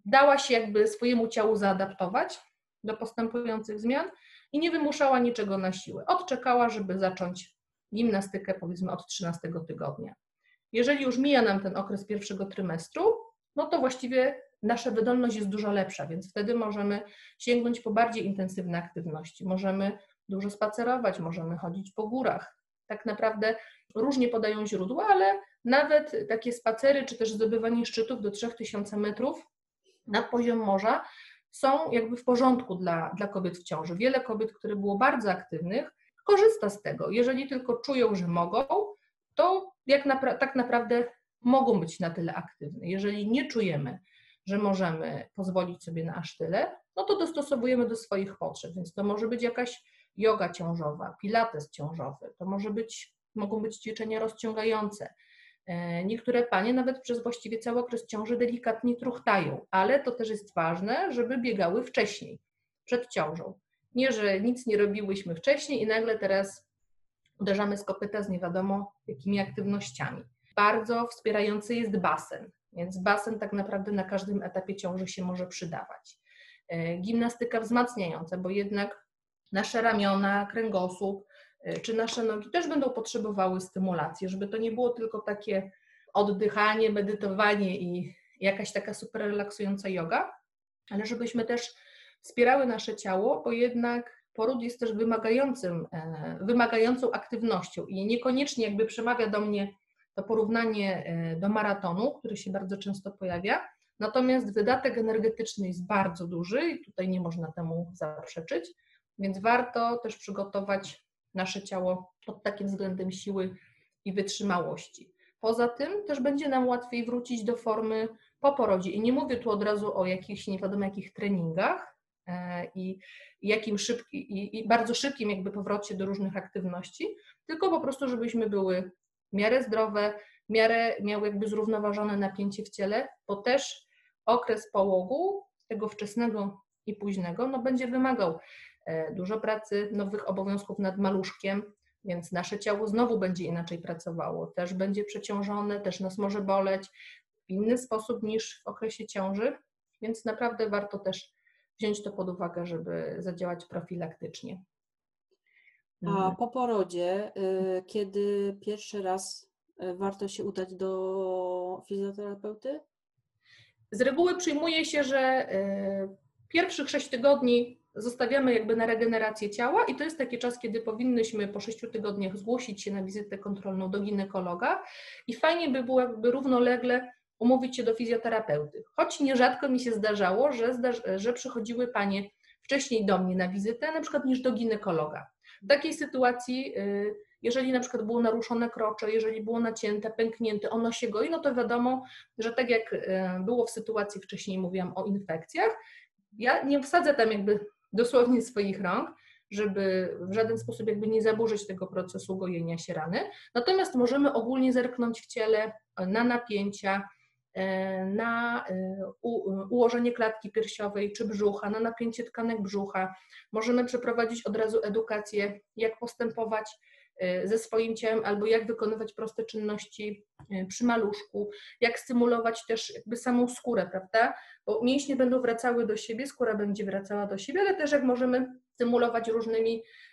dała się jakby swojemu ciału zaadaptować do postępujących zmian i nie wymuszała niczego na siłę. Odczekała, żeby zacząć gimnastykę powiedzmy od 13 tygodnia. Jeżeli już mija nam ten okres pierwszego trymestru, no to właściwie nasza wydolność jest dużo lepsza, więc wtedy możemy sięgnąć po bardziej intensywne aktywności. Możemy dużo spacerować, możemy chodzić po górach. Tak naprawdę różnie podają źródła, ale nawet takie spacery, czy też zdobywanie szczytów do 3000 metrów nad poziom morza są jakby w porządku dla, dla kobiet w ciąży. Wiele kobiet, które było bardzo aktywnych, korzysta z tego. Jeżeli tylko czują, że mogą, to jak napra- tak naprawdę mogą być na tyle aktywne. Jeżeli nie czujemy, że możemy pozwolić sobie na aż tyle, no to dostosowujemy do swoich potrzeb. Więc to może być jakaś yoga ciążowa, pilates ciążowy, to może być, mogą być ćwiczenia rozciągające. E, niektóre panie nawet przez właściwie cały okres ciąży delikatnie truchtają, ale to też jest ważne, żeby biegały wcześniej, przed ciążą. Nie, że nic nie robiłyśmy wcześniej i nagle teraz uderzamy z kopyta z nie wiadomo jakimi aktywnościami. Bardzo wspierający jest basen, więc basen tak naprawdę na każdym etapie ciąży się może przydawać. E, gimnastyka wzmacniająca, bo jednak nasze ramiona, kręgosłup e, czy nasze nogi też będą potrzebowały stymulacji, żeby to nie było tylko takie oddychanie, medytowanie i jakaś taka super relaksująca yoga, ale żebyśmy też wspierały nasze ciało, bo jednak poród jest też wymagającym, e, wymagającą aktywnością i niekoniecznie jakby przemawia do mnie to porównanie e, do maratonu, który się bardzo często pojawia, natomiast wydatek energetyczny jest bardzo duży i tutaj nie można temu zaprzeczyć, więc warto też przygotować nasze ciało pod takim względem siły i wytrzymałości. Poza tym też będzie nam łatwiej wrócić do formy po porodzie. I nie mówię tu od razu o jakichś nie wiadomo jakich treningach e, i, i jakim szybki, i, i bardzo szybkim jakby powrocie do różnych aktywności, tylko po prostu, żebyśmy były w miarę zdrowe, w miarę miały jakby zrównoważone napięcie w ciele, bo też okres połogu, tego wczesnego i późnego, no będzie wymagał e, dużo pracy, nowych obowiązków nad maluszkiem, więc nasze ciało znowu będzie inaczej pracowało, też będzie przeciążone, też nas może boleć w inny sposób niż w okresie ciąży, więc naprawdę warto też wziąć to pod uwagę, żeby zadziałać profilaktycznie. A mhm. po porodzie, y, kiedy pierwszy raz y, warto się udać do fizjoterapeuty? Z reguły przyjmuje się, że y, pierwszych 6 tygodni zostawiamy jakby na regenerację ciała i to jest taki czas, kiedy powinnyśmy po 6 tygodniach zgłosić się na wizytę kontrolną do ginekologa i fajnie by było jakby równolegle umówić się do fizjoterapeuty. Choć nierzadko mi się zdarzało, że, że przychodziły panie wcześniej do mnie na wizytę, na przykład niż do ginekologa. W takiej sytuacji, y, jeżeli na przykład było naruszone krocze, jeżeli było nacięte, pęknięte, ono się goi, no to wiadomo, że tak jak y, było w sytuacji wcześniej, mówiłam o infekcjach, ja nie wsadzę tam jakby dosłownie swoich rąk, żeby w żaden sposób jakby nie zaburzyć tego procesu gojenia się rany. Natomiast możemy ogólnie zerknąć w ciele na napięcia, na e, ułożenie klatki piersiowej czy brzucha, na napięcie tkanek brzucha. Możemy przeprowadzić od razu edukację, jak postępować e, ze swoim ciałem albo jak wykonywać proste czynności przy maluszku, jak stymulować też jakby samą skórę, prawda? Bo mięśnie będą wracały do siebie, skóra będzie wracała do siebie, ale też jak możemy stymulować różnymi E,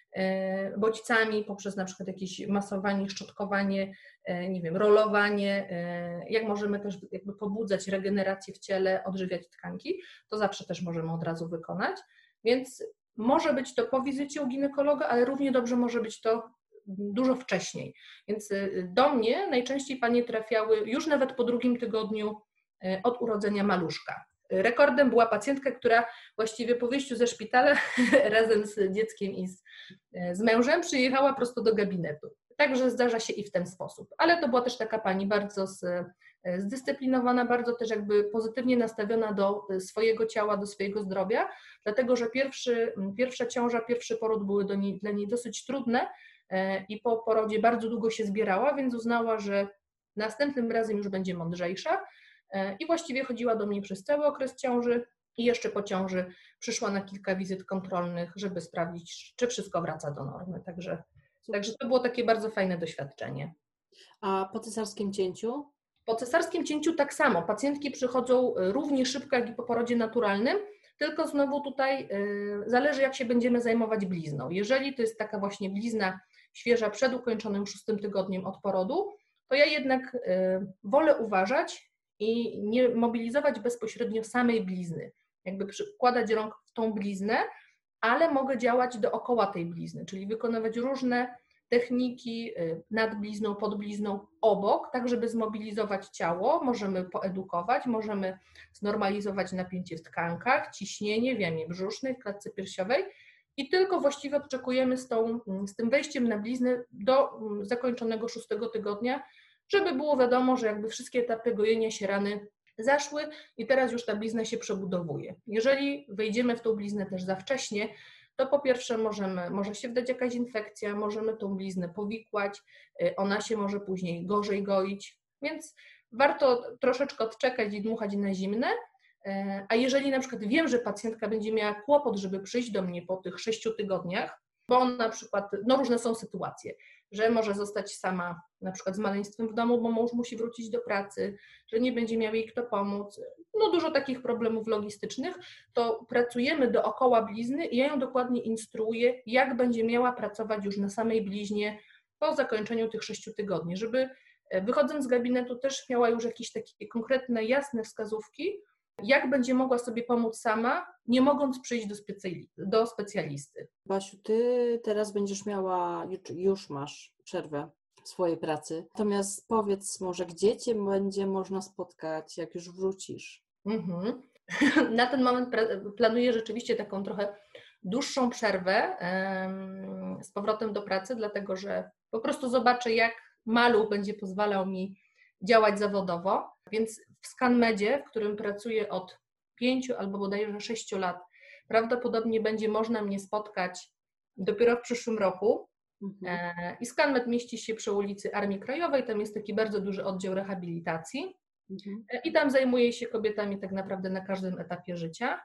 bodźcami poprzez na przykład jakieś masowanie, szczotkowanie, e, nie wiem, rolowanie, e, jak możemy też jakby pobudzać regenerację w ciele, odżywiać tkanki, to zawsze też możemy od razu wykonać. Więc może być to po wizycie u ginekologa, ale równie dobrze może być to dużo wcześniej. Więc do mnie najczęściej panie trafiały już nawet po drugim tygodniu od urodzenia maluszka. Rekordem była pacjentka, która właściwie po wyjściu ze szpitala razem z dzieckiem i z, z mężem przyjechała prosto do gabinetu. Także zdarza się i w ten sposób. Ale to była też taka pani bardzo z, zdyscyplinowana, bardzo też jakby pozytywnie nastawiona do swojego ciała, do swojego zdrowia, dlatego że pierwszy, pierwsza ciąża, pierwszy poród były do niej, dla niej dosyć trudne e, i po porodzie bardzo długo się zbierała, więc uznała, że następnym razem już będzie mądrzejsza E, i właściwie chodziła do mnie przez cały okres ciąży i jeszcze po ciąży przyszła na kilka wizyt kontrolnych, żeby sprawdzić, czy wszystko wraca do normy. Także, także to było takie bardzo fajne doświadczenie. A po cesarskim cięciu? Po cesarskim cięciu tak samo. Pacjentki przychodzą równie szybko jak i po porodzie naturalnym, tylko znowu tutaj zależy, jak się będziemy zajmować blizną. Jeżeli to jest taka właśnie blizna świeża przed ukończonym szóstym tygodniem od porodu, to ja jednak wolę uważać i nie mobilizować bezpośrednio samej blizny. Jakby przykładać rąk w tą bliznę, ale mogę działać dookoła tej blizny, czyli wykonywać różne techniki y, nad blizną, pod blizną, obok, tak żeby zmobilizować ciało. Możemy poedukować, możemy znormalizować napięcie w tkankach, ciśnienie w jamie brzusznej, w klatce piersiowej i tylko właściwie oczekujemy z, tą, z tym wejściem na bliznę do mm, zakończonego szóstego tygodnia, żeby było wiadomo, że jakby wszystkie etapy gojenia się rany zaszły i teraz już ta blizna się przebudowuje. Jeżeli wejdziemy w tą bliznę też za wcześnie, to po pierwsze możemy, może się wdać jakaś infekcja, możemy tą bliznę powikłać, y, ona się może później gorzej goić, więc warto troszeczkę odczekać i dmuchać na zimne, y, a jeżeli na przykład wiem, że pacjentka będzie miała kłopot, żeby przyjść do mnie po tych sześciu tygodniach, bo na przykład, no różne są sytuacje, że może zostać sama na przykład z maleństwem w domu, bo mąż musi wrócić do pracy, że nie będzie miał jej kto pomóc. No dużo takich problemów logistycznych, to pracujemy dookoła blizny i ja ją dokładnie instruuję, jak będzie miała pracować już na samej bliźnie po zakończeniu tych sześciu tygodni, żeby e, wychodząc z gabinetu też miała już jakieś takie konkretne, jasne wskazówki, jak będzie mogła sobie pomóc sama, nie mogąc przyjść do, specjali do specjalisty. Basiu, ty teraz będziesz miała, już masz przerwę swojej pracy. Natomiast powiedz może, gdzie cię będzie można spotkać, jak już wrócisz? Mhm. Na ten moment planuję rzeczywiście taką trochę dłuższą przerwę z powrotem do pracy, dlatego że po prostu zobaczę, jak maluch będzie pozwalał mi działać zawodowo. Więc w ScanMedzie, w którym pracuję od pięciu albo bodajże sześciu lat, prawdopodobnie będzie można mnie spotkać dopiero w przyszłym roku. Mhm. E, I ScanMed mieści się przy ulicy Armii Krajowej, tam jest taki bardzo duży oddział rehabilitacji mhm. E, i tam zajmuję się kobietami tak naprawdę na każdym etapie życia.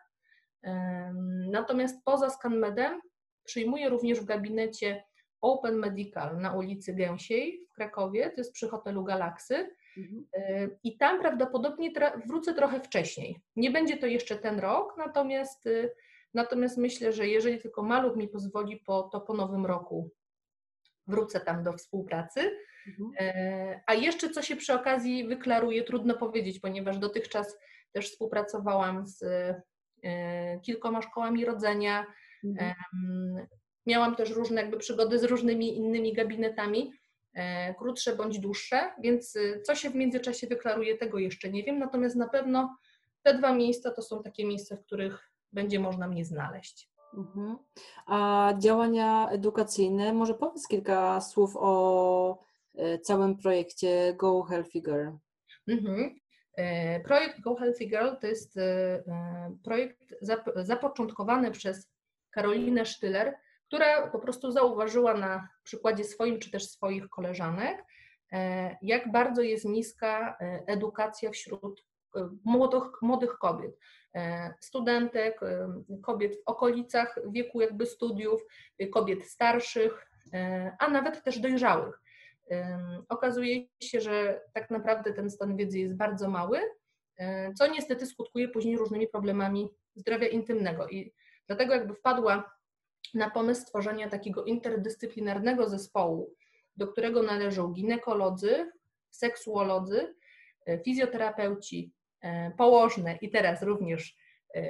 Natomiast poza ScanMedem przyjmuję również w gabinecie Open Medical na ulicy Gęsiej w Krakowie, to jest przy hotelu Galaksy. Mhm. Y, I tam prawdopodobnie wrócę trochę wcześniej. Nie będzie to jeszcze ten rok, natomiast, y, natomiast myślę, że jeżeli tylko maluch mi pozwoli, po, to po nowym roku wrócę tam do współpracy. Mhm. Y, a jeszcze co się przy okazji wyklaruje, trudno powiedzieć, ponieważ dotychczas też współpracowałam z kilkoma szkołami rodzenia. Mhm. Miałam też różne jakby przygody z różnymi innymi gabinetami. E, krótsze bądź dłuższe, więc y, co się w międzyczasie wyklaruje, tego jeszcze nie wiem, natomiast na pewno te dwa miejsca to są takie miejsca, w których będzie można mnie znaleźć. Mhm. A działania edukacyjne, może powiedz kilka słów o e, całym projekcie Go Healthy Girl. Mhm. E, projekt Go Healthy Girl to jest projekt zapoczątkowany przez Karolinę Sztyler, która po prostu zauważyła na przykładzie swoim czy też swoich koleżanek, e, jak bardzo jest niska e, edukacja wśród e, młodych, młodych kobiet, studentek, kobiet w okolicach wieku jakby studiów, kobiet starszych, a nawet też dojrzałych. Okazuje się, że tak naprawdę ten stan wiedzy jest bardzo mały, co niestety skutkuje później różnymi problemami zdrowia intymnego i dlatego jakby wpadła na pomysł stworzenia takiego interdyscyplinarnego zespołu, do którego należą ginekolodzy, seksuolodzy, e, fizjoterapeuci, e, położne i teraz również e,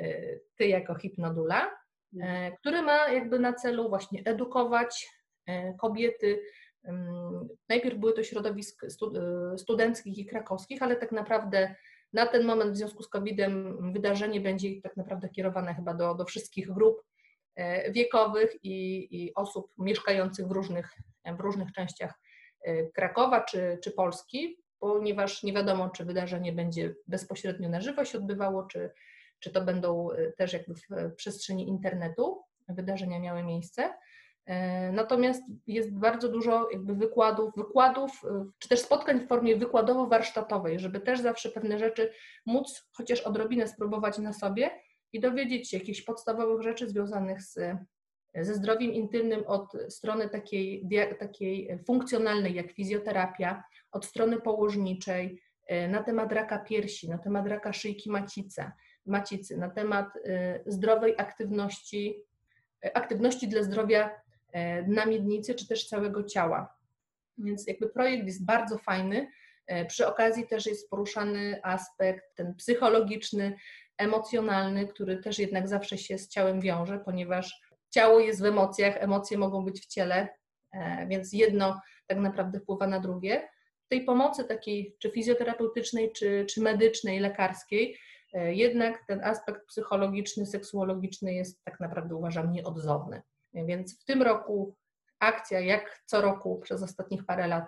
ty jako hipnodula, który ma jakby na celu właśnie edukować kobiety. Najpierw były to środowisk studenckich i krakowskich, ale tak naprawdę na ten moment w związku z COVID-em wydarzenie będzie tak naprawdę kierowane chyba do, do wszystkich grup wiekowych i, i osób mieszkających w różnych, w różnych częściach e, Krakowa czy, czy Polski, ponieważ nie wiadomo, czy wydarzenie będzie bezpośrednio na żywo się odbywało, czy, czy to będą e, też jakby w przestrzeni internetu wydarzenia miały miejsce. Natomiast jest bardzo dużo jakby wykładów, wykładów, czy też spotkań w formie wykładowo-warsztatowej, żeby też zawsze pewne rzeczy móc chociaż odrobinę spróbować na sobie, i dowiedzieć się jakichś podstawowych rzeczy związanych z, ze zdrowiem intymnym od strony takiej, takiej funkcjonalnej jak fizjoterapia, od strony położniczej, na temat raka piersi, na temat raka szyjki macicy, macicy na temat zdrowej aktywności, aktywności dla zdrowia na miednicy czy też całego ciała. Więc jakby projekt jest bardzo fajny. Przy okazji też jest poruszany aspekt ten psychologiczny, emocjonalny, który też jednak zawsze się z ciałem wiąże, ponieważ ciało jest w emocjach, emocje mogą być w ciele, e, więc jedno tak naprawdę wpływa na drugie. Tej pomocy takiej, czy fizjoterapeutycznej, czy, czy medycznej, lekarskiej, e, jednak ten aspekt psychologiczny, seksuologiczny jest tak naprawdę uważam nieodzowny. Więc w tym roku akcja, jak co roku przez ostatnich parę lat,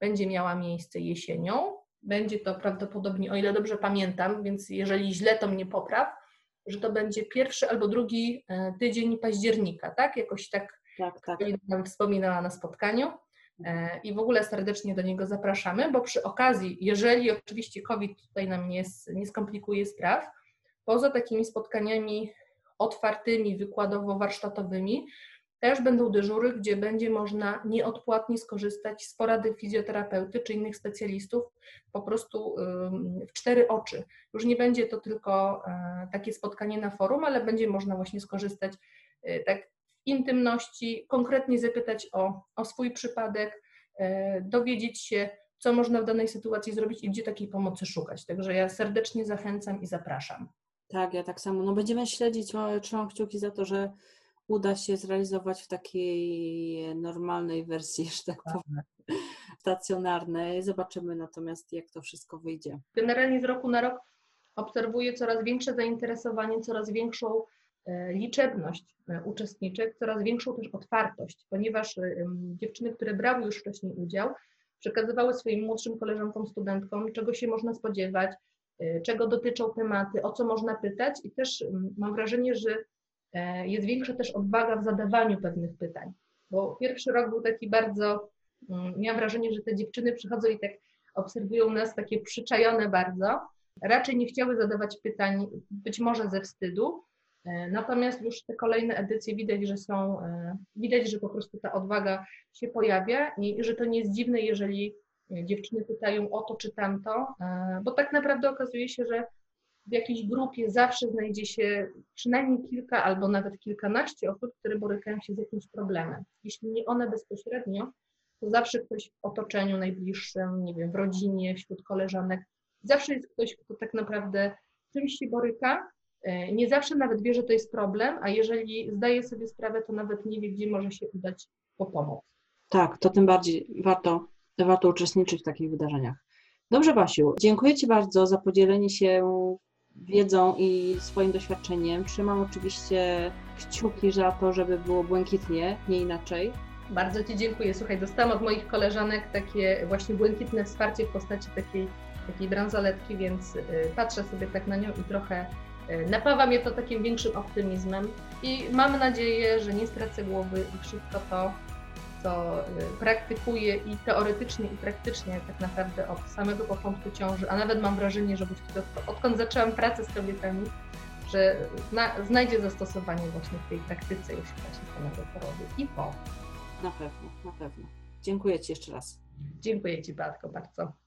będzie miała miejsce jesienią. Będzie to prawdopodobnie, o ile dobrze pamiętam, więc jeżeli źle, to mnie popraw, że to będzie pierwszy albo drugi e, tydzień października, tak? Jakoś tak, tak, tak. nam wspominała na spotkaniu. E, I w ogóle serdecznie do niego zapraszamy, bo przy okazji, jeżeli oczywiście COVID tutaj nam nie, nie skomplikuje spraw, poza takimi spotkaniami otwartymi, wykładowo-warsztatowymi, też będą dyżury, gdzie będzie można nieodpłatnie skorzystać z porady fizjoterapeuty czy innych specjalistów po prostu w cztery oczy. Już nie będzie to tylko e, takie spotkanie na forum, ale będzie można właśnie skorzystać e, tak w intymności, konkretnie zapytać o, o swój przypadek, e, dowiedzieć się, co można w danej sytuacji zrobić i gdzie takiej pomocy szukać. Także ja serdecznie zachęcam i zapraszam. Tak, ja tak samo. No będziemy śledzić, trzymam kciuki za to, że uda się zrealizować w takiej normalnej wersji, że tak powiem, stacjonarnej. Zobaczymy natomiast, jak to wszystko wyjdzie. Generalnie z roku na rok obserwuję coraz większe zainteresowanie, coraz większą e, liczebność e, uczestniczek, coraz większą też otwartość, ponieważ dziewczyny, które brały już wcześniej udział, przekazywały swoim młodszym koleżankom, studentkom, czego się można spodziewać, e, czego dotyczą tematy, o co można pytać i też mam wrażenie, że E, jest większa też odwaga w zadawaniu pewnych pytań. Bo pierwszy rok był taki bardzo, mm, miałam wrażenie, że te dziewczyny przychodzą i tak obserwują nas takie przyczajone bardzo. Raczej nie chciały zadawać pytań, być może ze wstydu. E, natomiast już te kolejne edycje widać, że są, e, widać, że po prostu ta odwaga się pojawia i że to nie jest dziwne, jeżeli dziewczyny pytają o to czy tamto, bo tak naprawdę okazuje się, że w jakiejś grupie zawsze znajdzie się przynajmniej kilka albo nawet kilkanaście osób, które borykają się z jakimś problemem. Jeśli nie one bezpośrednio, to zawsze ktoś w otoczeniu najbliższym, nie wiem, w rodzinie, wśród koleżanek, zawsze jest ktoś, kto tak naprawdę czymś się boryka. E, nie zawsze nawet wie, że to jest problem, a jeżeli zdaje sobie sprawę, to nawet nie wie, gdzie może się udać po pomoc. Tak, to tym bardziej warto, warto uczestniczyć w takich wydarzeniach. Dobrze, Basiu, dziękuję Ci bardzo za podzielenie się wiedzą i swoim doświadczeniem. Trzymam oczywiście kciuki za to, żeby było błękitnie, nie inaczej. Bardzo Ci dziękuję. Słuchaj, dostałam od moich koleżanek takie właśnie błękitne wsparcie w postaci takiej, takiej bransoletki, więc y, patrzę sobie tak na nią i trochę y, napawa mnie to takim większym optymizmem i mam nadzieję, że nie stracę głowy i wszystko to to y, praktykuję i teoretycznie, i praktycznie tak naprawdę od samego początku ciąży, a nawet mam wrażenie, że odkąd zaczęłam pracę z kobietami, że zna, znajdzie zastosowanie właśnie w tej praktyce już właśnie samego porodu i po. Na pewno, na pewno. Dziękuję Ci jeszcze raz. Dziękuję Ci Batko bardzo.